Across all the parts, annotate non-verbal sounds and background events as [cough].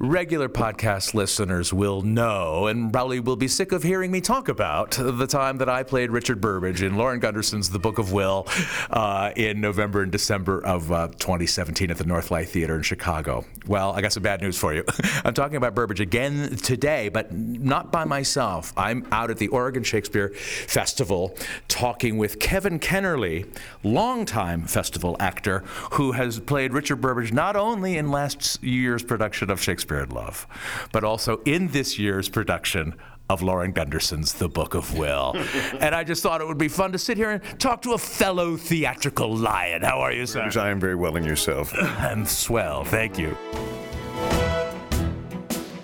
regular podcast listeners will know and probably will be sick of hearing me talk about the time that I played Richard Burbage in Lauren Gunderson's The Book of Will uh, in November and December of uh, 2017 at the Northlight Theater in Chicago. Well, I got some bad news for you. [laughs] I'm talking about Burbage again today, but not by myself. I'm out at the Oregon Shakespeare Festival talking with Kevin Kenerly, longtime festival actor who has played Richard Burbage not only in last year's production of Shakespeare in Love, but also in this year's production of Lauren Gunderson's The Book of Will. [laughs] and I just thought it would be fun to sit here and talk to a fellow theatrical lion. How are you, sir? I am very well in yourself. I'm swell, thank you.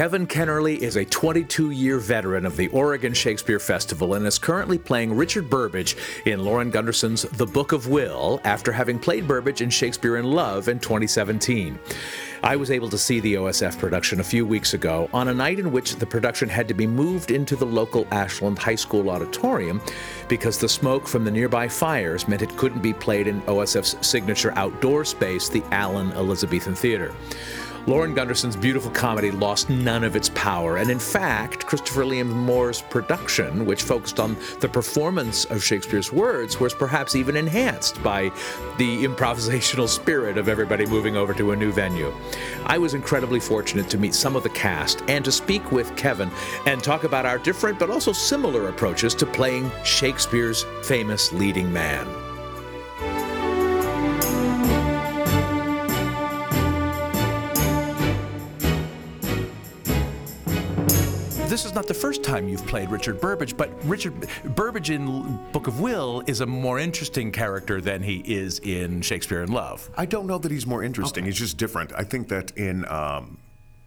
Kevin Kenerly is a 22 year veteran of the Oregon Shakespeare Festival and is currently playing Richard Burbage in Lauren Gunderson's The Book of Will after having played Burbage in Shakespeare in Love in 2017. I was able to see the OSF production a few weeks ago on a night in which the production had to be moved into the local Ashland High School auditorium because the smoke from the nearby fires meant it couldn't be played in OSF's signature outdoor space, the Allen Elizabethan Theater. Lauren Gunderson's beautiful comedy lost none of its power, and in fact, Christopher Liam Moore's production, which focused on the performance of Shakespeare's words, was perhaps even enhanced by the improvisational spirit of everybody moving over to a new venue. I was incredibly fortunate to meet some of the cast and to speak with Kevin and talk about our different but also similar approaches to playing Shakespeare's famous leading man. This is not the first time you've played Richard Burbage, but Richard Burbage in Book of Will is a more interesting character than he is in Shakespeare in Love. I don't know that he's more interesting. Okay. He's just different. I think that in um,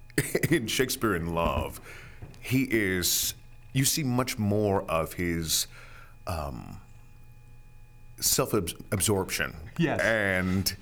[laughs] in Shakespeare in Love, he is. You see much more of his. Um, self-absorption. Yes. And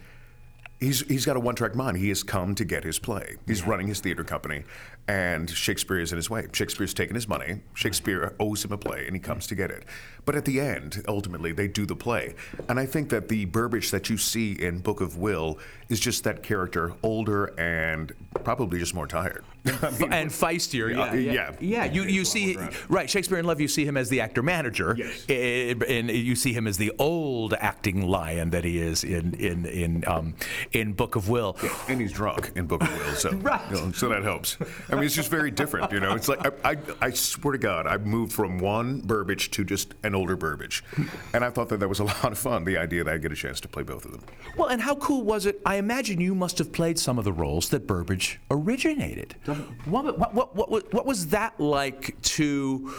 he's he's got a one-track mind. He has come to get his play. He's yeah. running his theater company, and Shakespeare is in his way. Shakespeare's taken his money. Shakespeare owes him a play, and he comes to get it. But at the end, ultimately, they do the play. And I think that the Burbage that you see in Book of Will is just that character, older and probably just more tired. [laughs] I mean, and feistier. Yeah, yeah. yeah. yeah. You, you see, right, Shakespeare in Love, you see him as the actor manager. Yes. And you see him as the old acting lion that he is in, in, in, um, in Book of Will. Yeah, and he's drunk in Book of Will, so, [laughs] right. You know, so that helps. I mean, it's just very different, you know? It's like, I, I, I swear to God, I moved from one Burbage to just an older Burbage. And I thought that that was a [laughs] lot of fun, the idea that I'd get a chance to play both of them. Well, and how cool was it? I imagine you must have played some of the roles that Burbage originated. What, what, what, what, what was that like to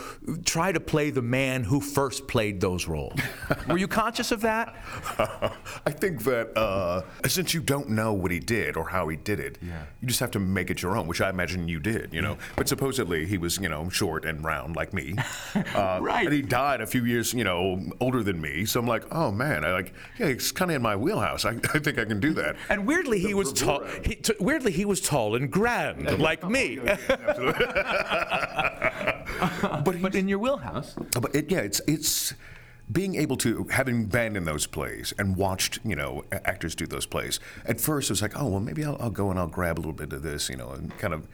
try to play the man who first played those roles? [laughs] Were you conscious of that? [laughs] I think that uh, since you don't know what he did or how he did it, yeah. you just have to make it your own, which I imagine you did, you know. But supposedly he was, you know, short and round like me. Uh, right. And he died a few years, you know, older than me. So I'm like, oh man, I like, yeah, it's kind of in my wheelhouse. I, I think I can do that. And weirdly, the he was tall. He, t- weirdly, he was tall and grand, [laughs] like me. [laughs] but, but in your wheelhouse. But it, yeah, it's it's being able to having been in those plays and watched you know actors do those plays at first it was like oh well maybe I'll, I'll go and I'll grab a little bit of this you know and kind of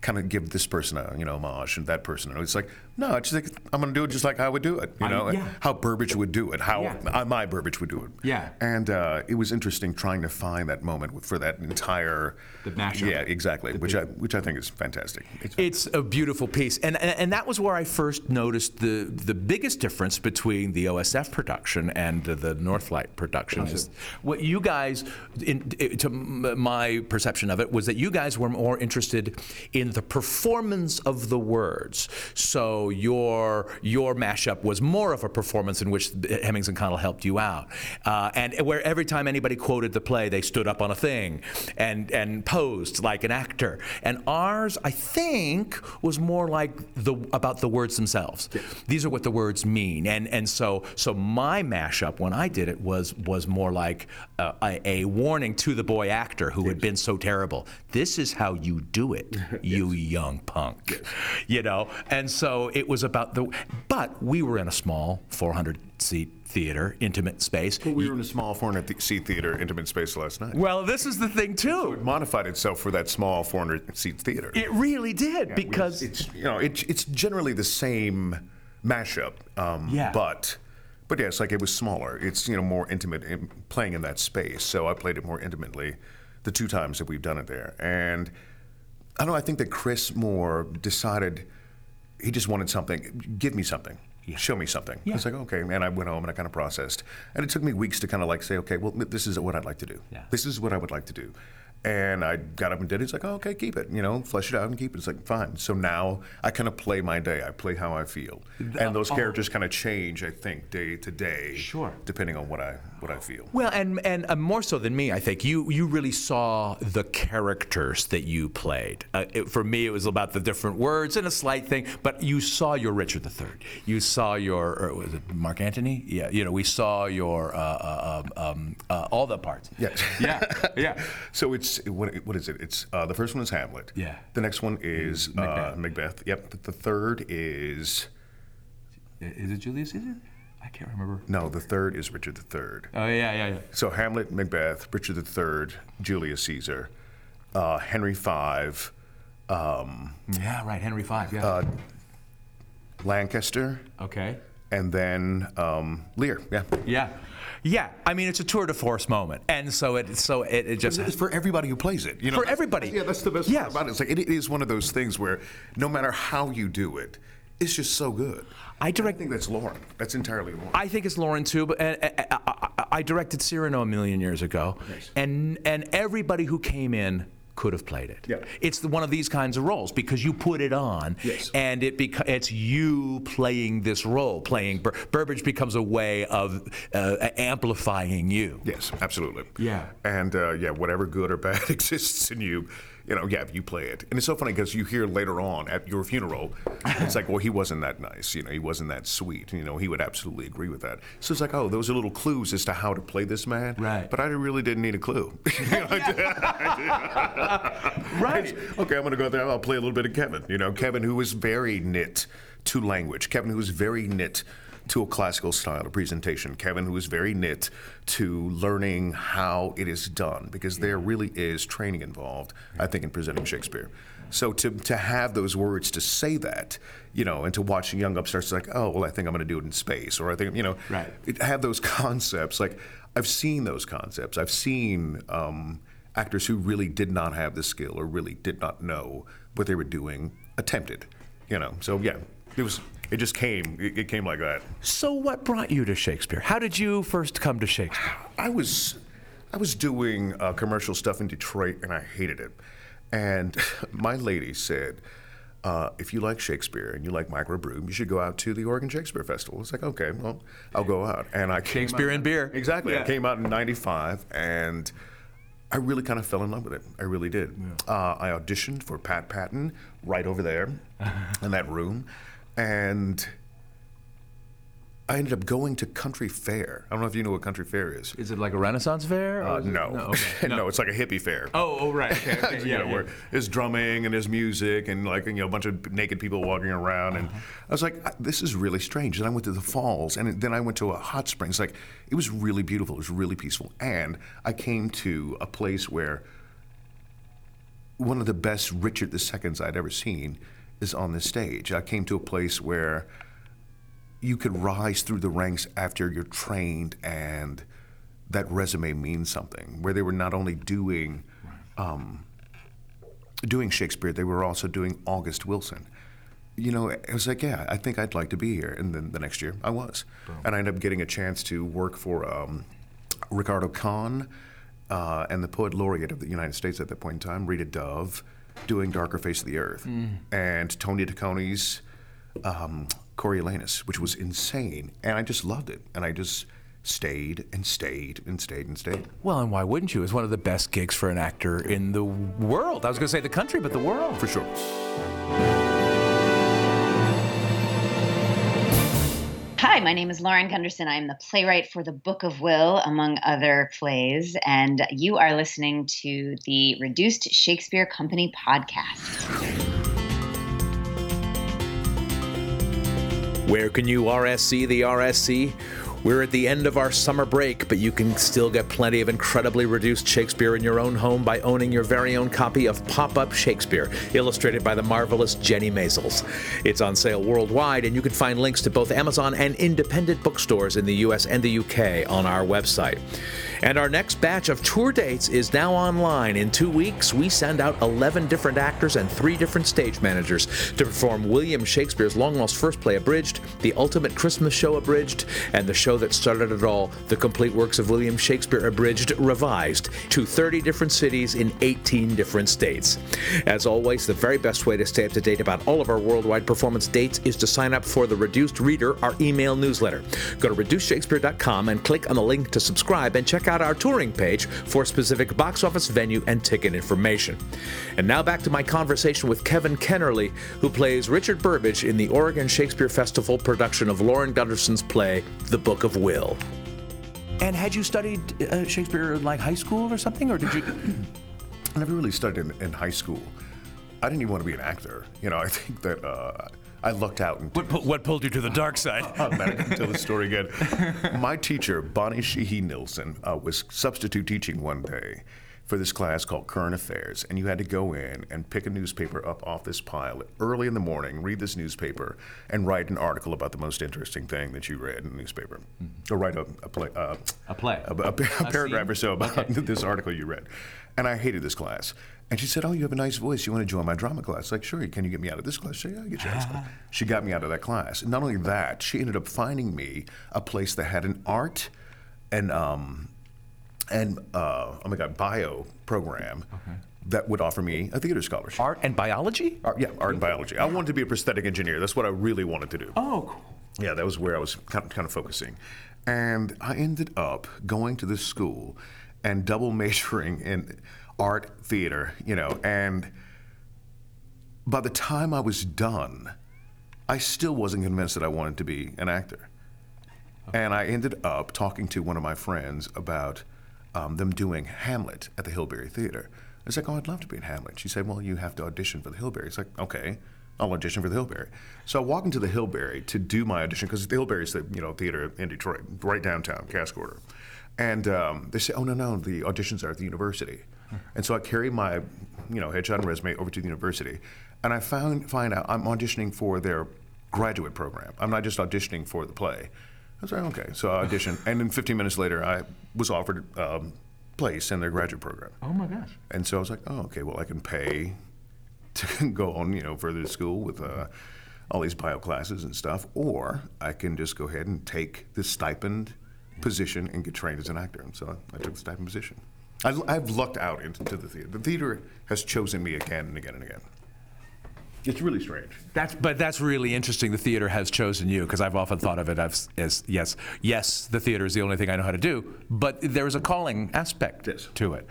kind of give this person a you know homage and that person. And it's like no, it's like I'm going to do it just like I would do it. You know, I, yeah. how Burbage would do it, how yeah. my Burbage would do it. Yeah. And uh, it was interesting trying to find that moment for that entire the national. Yeah, exactly. which I which I think is fantastic. It's, it's a beautiful piece, and, and and that was where I first noticed the the biggest difference between the OSF production and the, the Northlight production. Is what you guys, in, to my perception of it, was that you guys were more interested in in the performance of the words. So your your mashup was more of a performance in which Heminges and Condell helped you out, uh, and where every time anybody quoted the play, they stood up on a thing and and posed like an actor. And ours, I think, was more like the about the words themselves. These are what the words mean, and and so so my mashup when I did it was was more like uh, a, a warning to the boy actor who had been so terrible. This is how you do it, [laughs] you young punk. You know, and so it was about the. But we were in a small 400 seat theater, intimate space. We were in a small 400 seat theater, intimate space last night. Well, this is the thing too. It modified itself for that small 400 seat theater. It really did because it's you know it's it's generally the same mashup. Um, Yeah. But but yeah, it's like it was smaller. It's you know more intimate in playing in that space. So I played it more intimately the two times that we've done it there. And I don't know. I think that Chris Moore decided he just wanted something. Give me something. Show me something. Yeah. It's like okay, man, I went home and I kind of processed, and it took me weeks to kind of like say, okay, well, this is what I'd like to do. Yeah. This is what I would like to do. And I got up and did it. It's like, oh, okay, keep it. You know, flesh it out and keep it. It's like, fine. So now I kind of play my day. I play how I feel, and those oh. characters kind of change. I think day to day, Sure. depending on what I what I feel. Well, and and uh, more so than me, I think you you really saw the characters that you played. Uh, it, for me, it was about the different words and a slight thing, but you saw your Richard III. You saw your or was it Mark Antony? Yeah, you know, we saw your uh, uh, um, um, uh, all the parts. Yes. Yeah. Yeah. [laughs] So it's what, what is it? It's uh, the first one is Hamlet. Yeah. The next one is Macbeth. Uh, Macbeth. Yep. The, the third is Is it Julius Caesar? I can't remember. no. The third is Richard III. Oh yeah, yeah, yeah. So Hamlet, Macbeth, Richard III, Julius Caesar, uh, Henry V, um, Yeah, right. Henry V. Yeah. Uh, Lancaster, okay. and then um, Lear. Yeah. Yeah. Yeah. I mean, it's a tour de force moment, and so it so it, it just It's for everybody who plays it. You know, For everybody. Yeah, that's the best Yes. part about it. It's like it is one of those things where no matter how you do it, it's just so good. I direct- I think that's Lauren. That's entirely Lauren. I think it's Lauren too, but uh, uh, I, I, I directed Cyrano a million years ago, and and everybody who came in could have played it. Yeah. It's the, one of these kinds of roles because you put it on, Yes. and it beca- it's you playing this role. Playing Bur- Burbage becomes a way of uh, amplifying you. yes, absolutely. Yeah. And uh, yeah, whatever good or bad [laughs] exists in you, you know, yeah, you play it. And it's so funny because you hear later on at your funeral, it's like, well, he wasn't that nice. You know, he wasn't that sweet. You know, he would absolutely agree with that. So it's like, oh, those are little clues as to how to play this man. Right. But I really didn't need a clue. [laughs] Right. okay, I'm going to go there. I'll play a little bit of Kevin. You know, Kevin who was very knit to language. Kevin who was very knit to a classical style of presentation. Kevin who is very knit to learning how it is done because there really is training involved, I think, in presenting Shakespeare. So to, to have those words to say that, you know, and to watch young upstarts like, oh, well, I think I'm going to do it in space, or I think, you know, Right. it, have those [laughs] concepts. Like I've seen those concepts. I've seen um, actors who really did not have the skill or really did not know what they were doing attempted. You know, so yeah, it was. It just came. It, it came like that. So, what brought you to Shakespeare? How did you first come to Shakespeare? I was, I was doing uh, commercial stuff in Detroit, and I hated it. And [laughs] my lady said, uh, "If you like Shakespeare and you like Micro Brew, you should go out to the Oregon Shakespeare Festival." It's like, okay, well, I'll go out. And I came Shakespeare out- and beer. Exactly. Yeah. I came out in '95, and I really kind of fell in love with it. I really did. Uh, I auditioned for Pat Patton right over there [laughs] in that room, and I ended up going to Country Fair. I don't know if you know what Country Fair is. Is it like a Renaissance fair? Uh, it- no, okay. [laughs] no. it's like a hippie fair. Oh, oh, right. Okay, [laughs] okay. you know, where there's drumming and there's music and like you know a bunch of naked people walking around, and I was like, this is really strange. And I went to the falls, and then I went to a hot springs. Like it was really beautiful. It was really peaceful, and I came to a place where one of the best Richard II's I'd ever seen is on this stage. I came to a place where you could rise through the ranks after you're trained and that resume means something where they were not only doing um, doing Shakespeare they were also doing August Wilson. You know it was like yeah I think I'd like to be here. And then the next year I was. And I ended up getting a chance to work for um, Ricardo Kahn uh, and the poet laureate of the United States at that point in time Rita Dove doing Darker Face of the Earth, and Tony Taccone's um, Coriolanus, which was insane, and I just loved it, and I just stayed and stayed and stayed and stayed. Well, and why wouldn't you? It's one of the best gigs for an actor in the world. I was going to say the country, but the world. For sure. My name is Lauren Gunderson. I'm the playwright for The Book of Will, among other plays, and you are listening to the Reduced Shakespeare Company podcast. Where can you RSC the RSC? We're at the end of our summer break, but you can still get plenty of incredibly reduced Shakespeare in your own home by owning your very own copy of Pop Up Shakespeare, illustrated by the marvelous Jennie Maizels. It's on sale worldwide, and you can find links to both Amazon and independent bookstores in the US and the UK on our website. And our next batch of tour dates is now online. In two weeks, we send out 11 different actors and three different stage managers to perform William Shakespeare's long lost first play abridged, the ultimate Christmas show abridged, and the show that started it all, the complete works of William Shakespeare abridged revised to 30 different cities in 18 different states. As always, the very best way to stay up to date about all of our worldwide performance dates is to sign up for the Reduced Reader, our email newsletter. Go to reducedshakespeare.com and click on the link to subscribe and check out our touring page for specific box office venue and ticket information. And now back to my conversation with Kevin Kenerly, who plays Richard Burbage in the Oregon Shakespeare Festival production of Lauren Gunderson's play, The Book of Will. And had you studied uh, Shakespeare in like high school or something, or did you? [clears throat] I never really studied in, in high school. I didn't even want to be an actor. You know, I think that uh, I lucked out. And what, what pulled you to the dark side? oh, man, I can tell the story again. [laughs] My teacher, Bonnie Sheehy Nilsson, uh, was substitute teaching one day for this class called Current Affairs, and you had to go in and pick a newspaper up off this pile early in the morning, read this newspaper, and write an article about the most interesting thing that you read in the newspaper, mm-hmm. or write a, a play, uh, a play, a, a, a paragraph or so about okay. this article you read. And I hated this class. And she said, "Oh, you have a nice voice. You want to join my drama class?" Like, sure. Can you get me out of this class? Say, yeah, I'll get you out of this class. [laughs] She got me out of that class. And not only that, she ended up finding me a place that had an art and um, and uh, oh my god, bio program. Okay. That would offer me a theater scholarship. Art and biology? Art, yeah, art and biology. I wanted to be a prosthetic engineer. That's what I really wanted to do. Oh, cool. Yeah, that was where I was kind of, kind of focusing. And I ended up going to this school and double [laughs] majoring in art theater, you know, and by the time I was done, I still wasn't convinced that I wanted to be an actor. And I ended up talking to one of my friends about um, them doing Hamlet at the Hilberry Theater. I was like, oh, I'd love to be in Hamlet. She said, well, you have to audition for the Hilberry. It's like, okay, I'll audition for the Hilberry. So I walk into the Hilberry to do my audition because the Hilberry is the you know theater in Detroit, right downtown, Cass Corridor. And um, they say, oh no no, the auditions are at the university. And so I carry my you know headshot and resume over to the university, and I found find out I'm auditioning for their graduate program. I'm not just auditioning for the play. I was like, okay. So I auditioned, and then 15 minutes later, I was offered um, place in their graduate program. Oh my gosh! And so I was like, oh, okay. Well, I can pay [laughs] to go on, you know, further to school with uh, all these bio classes and stuff, or I can just go ahead and take the stipend position and get trained as an actor. And so I, I took the stipend position. I, I've lucked out into the theater. The theater has chosen me again and again and again. It's really strange. That's, but that's really interesting. The theater has chosen you because I've often thought of it as, as, yes, yes, the theater is the only thing I know how to do, but there is a calling aspect yes. to it,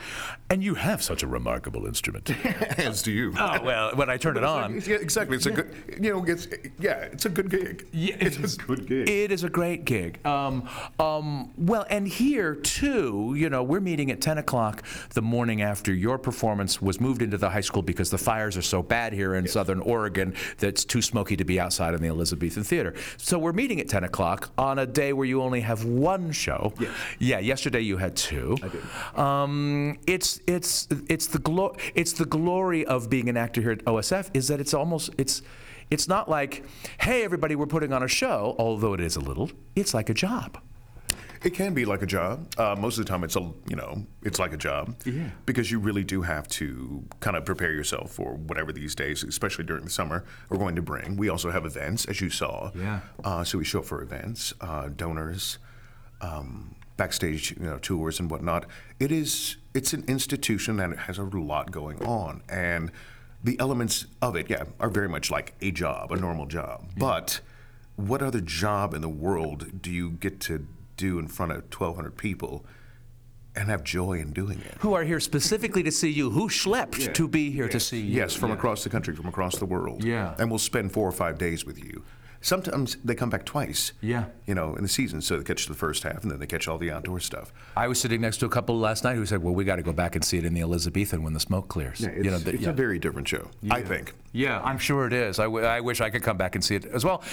and you have such a remarkable instrument. [laughs] as do you. Oh well, when I turn it on, yeah, exactly. It's a good, you know, it's yeah, it's a good gig. Yeah, it's, it's a good gig. It is a great gig. Um, um, well, and here too, you know, we're meeting at 10 o'clock the morning after your performance was moved into the high school because the fires are so bad here in yes. Southern Oregon that's too smoky to be outside in the Elizabethan Theater. So we're meeting at 10 o'clock on a day where you only have one show. Yes. Yeah, yesterday you had two. I did. Um, it's it's it's the glo- it's the glory of being an actor here at OSF is that it's almost it's it's not like, hey everybody, we're putting on a show, although it is a little. It's like a job. It can be like a job. Uh, most of the time, it's a you know it's like a job yeah. because you really do have to kind of prepare yourself for whatever these days, especially during the summer, are going to bring. We also have events, as you saw. Yeah. Uh, so we show up for events, uh, donors, um, backstage you know tours and whatnot. It is it's an institution that has a lot going on and. the elements of it, yeah, are very much like a job, a normal job. But what other job in the world do you get to do in front of 1,200 people and have joy in doing it? Who are here specifically to see you? Who schlepped to be here to see you? Yes, from across the country, from across the world. Yeah. And we'll spend four or five days with you. Sometimes they come back twice. Yeah. You know, in the season, so they catch the first half and then they catch all the outdoor stuff. I was sitting next to a couple last night who said, "Well, we got to go back and see it in the Elizabethan when the smoke clears." It's, you know, the- it's yeah. a very different show, I think. Yeah, I'm sure it is. I, w- I wish I could come back and see it as well.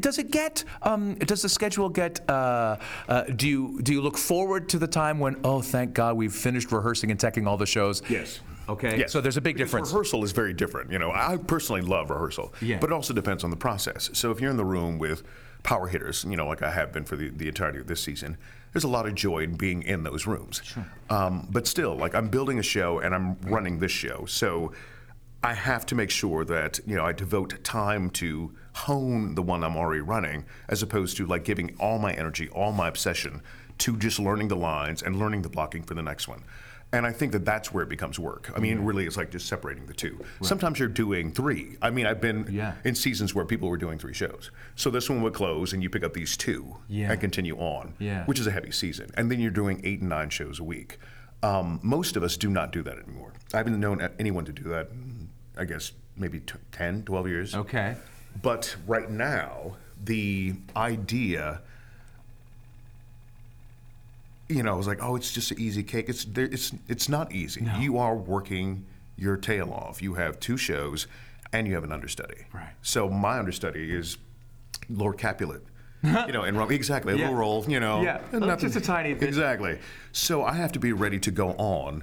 Does it get? Um, does the schedule get? Uh, uh, do you do you look forward to the time when? Oh, thank God, we've finished rehearsing and teching all the shows. Yes. Okay. Yes. So there's a big Because difference. Rehearsal is very different. You know, I personally love rehearsal, Yeah. but it also depends on the process. So if you're in the room with power hitters, you know, like I have been for the, the entirety of this season, there's a lot of joy in being in those rooms. Sure. Um, but still, like I'm building a show and I'm running this show, so I have to make sure that you know I devote time to hone the one I'm already running, as opposed to like giving all my energy, all my obsession to just learning the lines and learning the blocking for the next one. And I think that that's where it becomes work. I mean, really, it's like just separating the two. Sometimes you're doing three. I mean, I've been Yeah. in seasons where people were doing three shows. So this one would close, and you pick up these two Yeah. and continue on, Yeah. which is a heavy season. And then you're doing eight and nine shows a week. Um, most of us do not do that anymore. I haven't known anyone to do that, I guess, maybe t- 10, 12 years. Okay. But right now, the idea, you know, I was like, oh, it's just an easy cake. It's there, it's it's not easy. You are working your tail off. You have two shows, and you have an understudy. Right. So my understudy is Lord Capulet. [laughs] you know, and Rom- exactly a Yeah. little role. You know, Yeah, uh, just a tiny bit. Exactly. So I have to be ready to go on.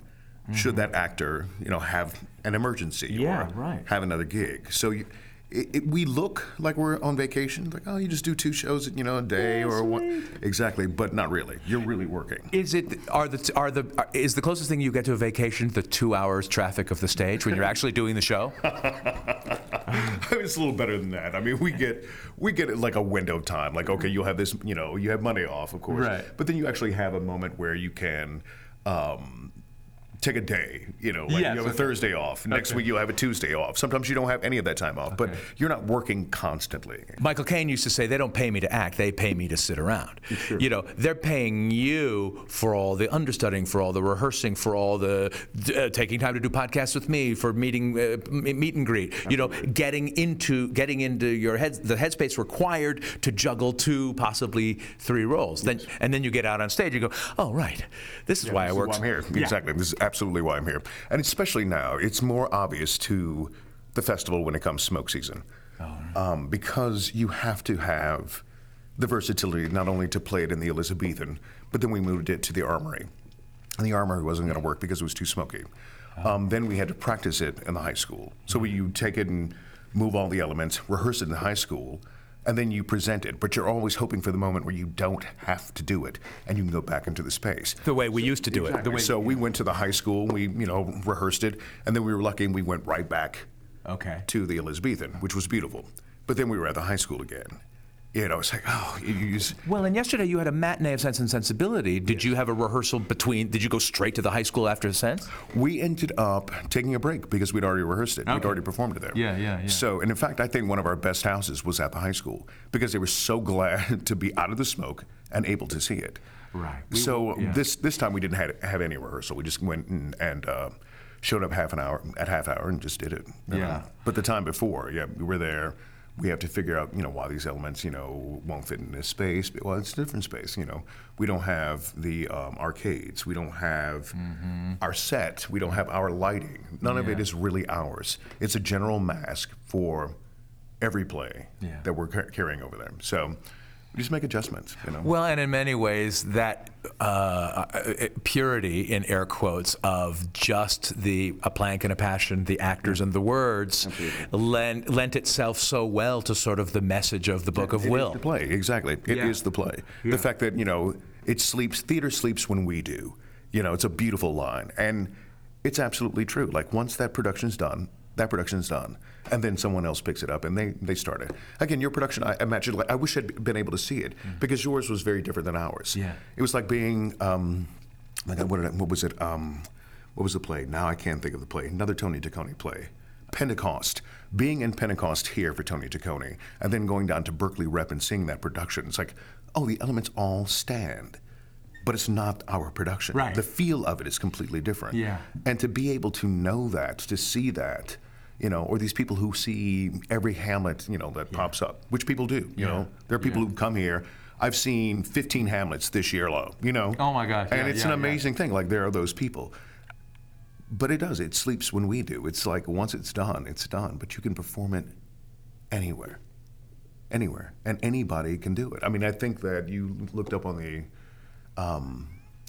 Should that actor, you know, have an emergency Mm-hmm. Yeah, or right. have another gig? So you, it, it, we look like we're on vacation, like oh, you just do two shows, you know, a day or one. Exactly, but not really. You're really working. Is it are the are the are, is the closest thing you get to a vacation the two hours traffic of the stage when you're actually doing the show? [laughs] it's a little better than that. I mean, we get we get it like a window of time. Like, okay, you'll have this, you know, you have Monday off, of course, Right. But then you actually have a moment where you can. Um, Take a day, you know, like Yes, you have a. Thursday off. Next Okay. week you'll have a Tuesday off. Sometimes you don't have any of that time off, but you're not working constantly. Michael Caine used to say, "They don't pay me to act; they pay me to sit around." You know, they're paying you for all the understudying, for all the rehearsing, for all the uh, taking time to do podcasts with me, for meeting, uh, meet and greet. You know, getting into getting into your head, the headspace required to juggle two, possibly three roles. Then and then you get out on stage, you go, "Oh, right, this is why I This is work." why I'm here. Exactly. This is absolutely why I'm here. And especially now, it's more obvious to the festival when it comes smoke season. Um, because you have to have the versatility not only to play it in the Elizabethan, but then we moved it to the Armory. And the Armory wasn't going to work because it was too smoky. Um, then we had to practice it in the high school. So we, you take it and move all the elements, rehearse it in the high school, and then you present it. But you're always hoping for the moment where you don't have to do it and you can go back into the space. The way we used to do it. The way, So we went to the high school, we you know rehearsed it, and then we were lucky and we went right back okay. to the Elizabethan, which was beautiful. But then we were at the high school again. You know, it's like oh, you, you just Well, and yesterday you had a matinee of Sense and Sensibility. Did you have a rehearsal between? Did you go straight to the high school after Sense? we ended up taking a break because we'd already rehearsed it. We'd already performed it there. Yeah, yeah, yeah. So, and in fact, I think one of our best houses was at the high school because they were so glad [laughs] to be out of the smoke and able to see it. Right. We so were- yeah. this this time we didn't have, have any rehearsal. We just went and, and uh, showed up half an hour at half hour and just did it. Yeah. know. But the time before, yeah, we were there. We have to figure out, you know, why these elements, you know, won't fit in this space. Well, it's a different space, you know. We don't have the um, arcades. We don't have our set. We don't have our lighting. None of it Mm-hmm. Yeah. is really ours. It's a general mask for every play Yeah. that we're ca- carrying over there. So we just make adjustments, you know. Well, and in many ways, that uh, uh, purity, in air quotes, of just the a plank and a passion, the actors and the words, lent, lent itself so well to sort of the message of the Book of It is Will. the play, exactly. It is Yeah. the play. The fact that, you know, it sleeps, theater sleeps when we do. You know, it's a beautiful line. And it's absolutely true. Like, once that production's done, that production's done. And then someone else picks it up and they, they start it. Again, your production, I imagine, like, I wish I'd been able to see it because yours was very different than ours. Yeah. It was like being, um, like, what, did I- what was it? Um, what was the play? Now I can't think of the play. Another Tony Taccone play. Pentecost, being in Pentecost here for Tony Taccone, and then going down to Berkeley Rep and seeing that production, it's like, oh, the elements all stand. But it's not our production. Right. The feel of it is completely different. Yeah. And to be able to know that, to see that, you know, or these people who see every Hamlet, you know, that pops up, which people do, you know. There are people who come here. I've seen 15 Hamlets this year alone, you know. Oh my gosh, And yeah, it's yeah, an yeah. amazing thing. Like there are those people. But it does. It sleeps when we do. It's like once it's done, it's done. But you can perform it anywhere, anywhere, and anybody can do it. I mean, I think that you looked up on the um,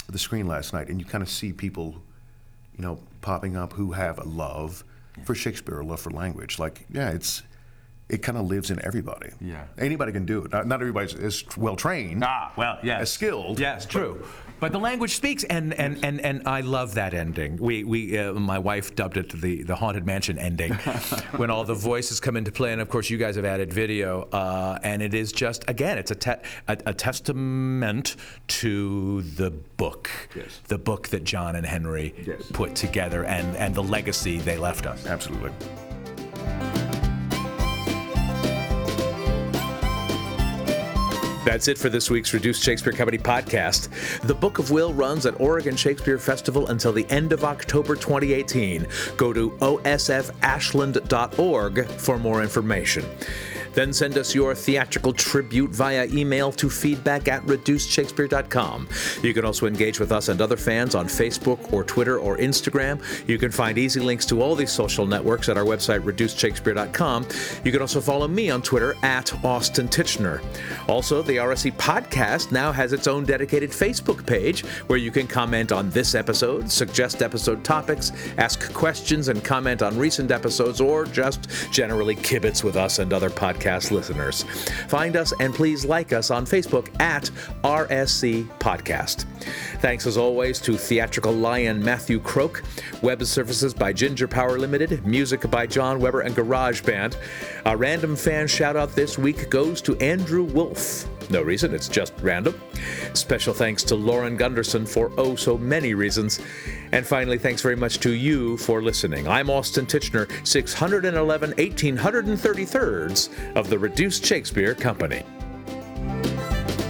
the screen last night, and you kind of see people, you know, popping up who have a love for Shakespeare, a love for language. Like, yeah, it's it kind of lives in everybody. Yeah. anybody can do it. Not, not everybody's as well trained. Ah, well, yes. As skilled. Yes, true. But the language speaks, and and, and, and I love that ending. We we uh, my wife dubbed it the the haunted mansion ending, [laughs] when all the voices come into play, and of course you guys have added video, uh, and it is just again it's a, te- a a testament to the book, Yes. the book that John and Henry Yes. put together, and and the legacy they left us. Absolutely. That's it for this week's Reduced Shakespeare Company podcast. The Book of Will runs at Oregon Shakespeare Festival until the end of October 2018. Go to osfashland.org for more information. Then send us your theatrical tribute via email to feedback at reducedshakespeare.com. You can also engage with us and other fans on Facebook or Twitter or Instagram. You can find easy links to all these social networks at our website, reducedshakespeare.com. You can also follow me on Twitter at Austin Tichenor. Also, the RSC podcast now has its own dedicated Facebook page where you can comment on this episode, suggest episode topics, ask questions, and comment on recent episodes, or just generally kibitz with us and other podcast listeners. Find us and please like us on Facebook at RSC Podcast. Thanks as always to Theatrical Lion Matthew Croak, web services by Ginger Power Limited, music by John Weber and Garage Band. A random fan shout out this week goes to Andrew Wolf. No reason, it's just random. Special thanks to Lauren Gunderson for oh so many reasons. And finally, thanks very much to you for listening. I'm Austin Tichenor, 611 1833rds of the Reduced Shakespeare Company.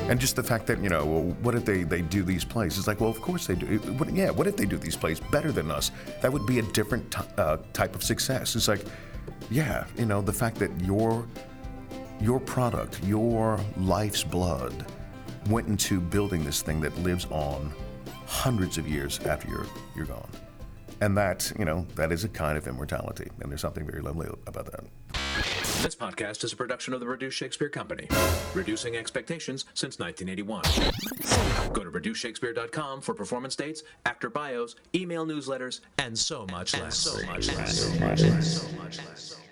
And just the fact that, you know, what if they, they do these plays? It's like, well, of course they do. What, yeah, what if they do these plays better than us? That would be a different t- uh, type of success. It's like, yeah, you know, the fact that your your product, your life's blood, went into building this thing that lives on hundreds of years after you're you're gone. And that, you know, that is a kind of immortality. And there's something very lovely about that. This podcast is a production of the Reduced Shakespeare Company, reducing expectations since 1981. Go to reducedshakespeare.com for performance dates, actor bios, email newsletters, and so much less. So much less. So much less. So much less.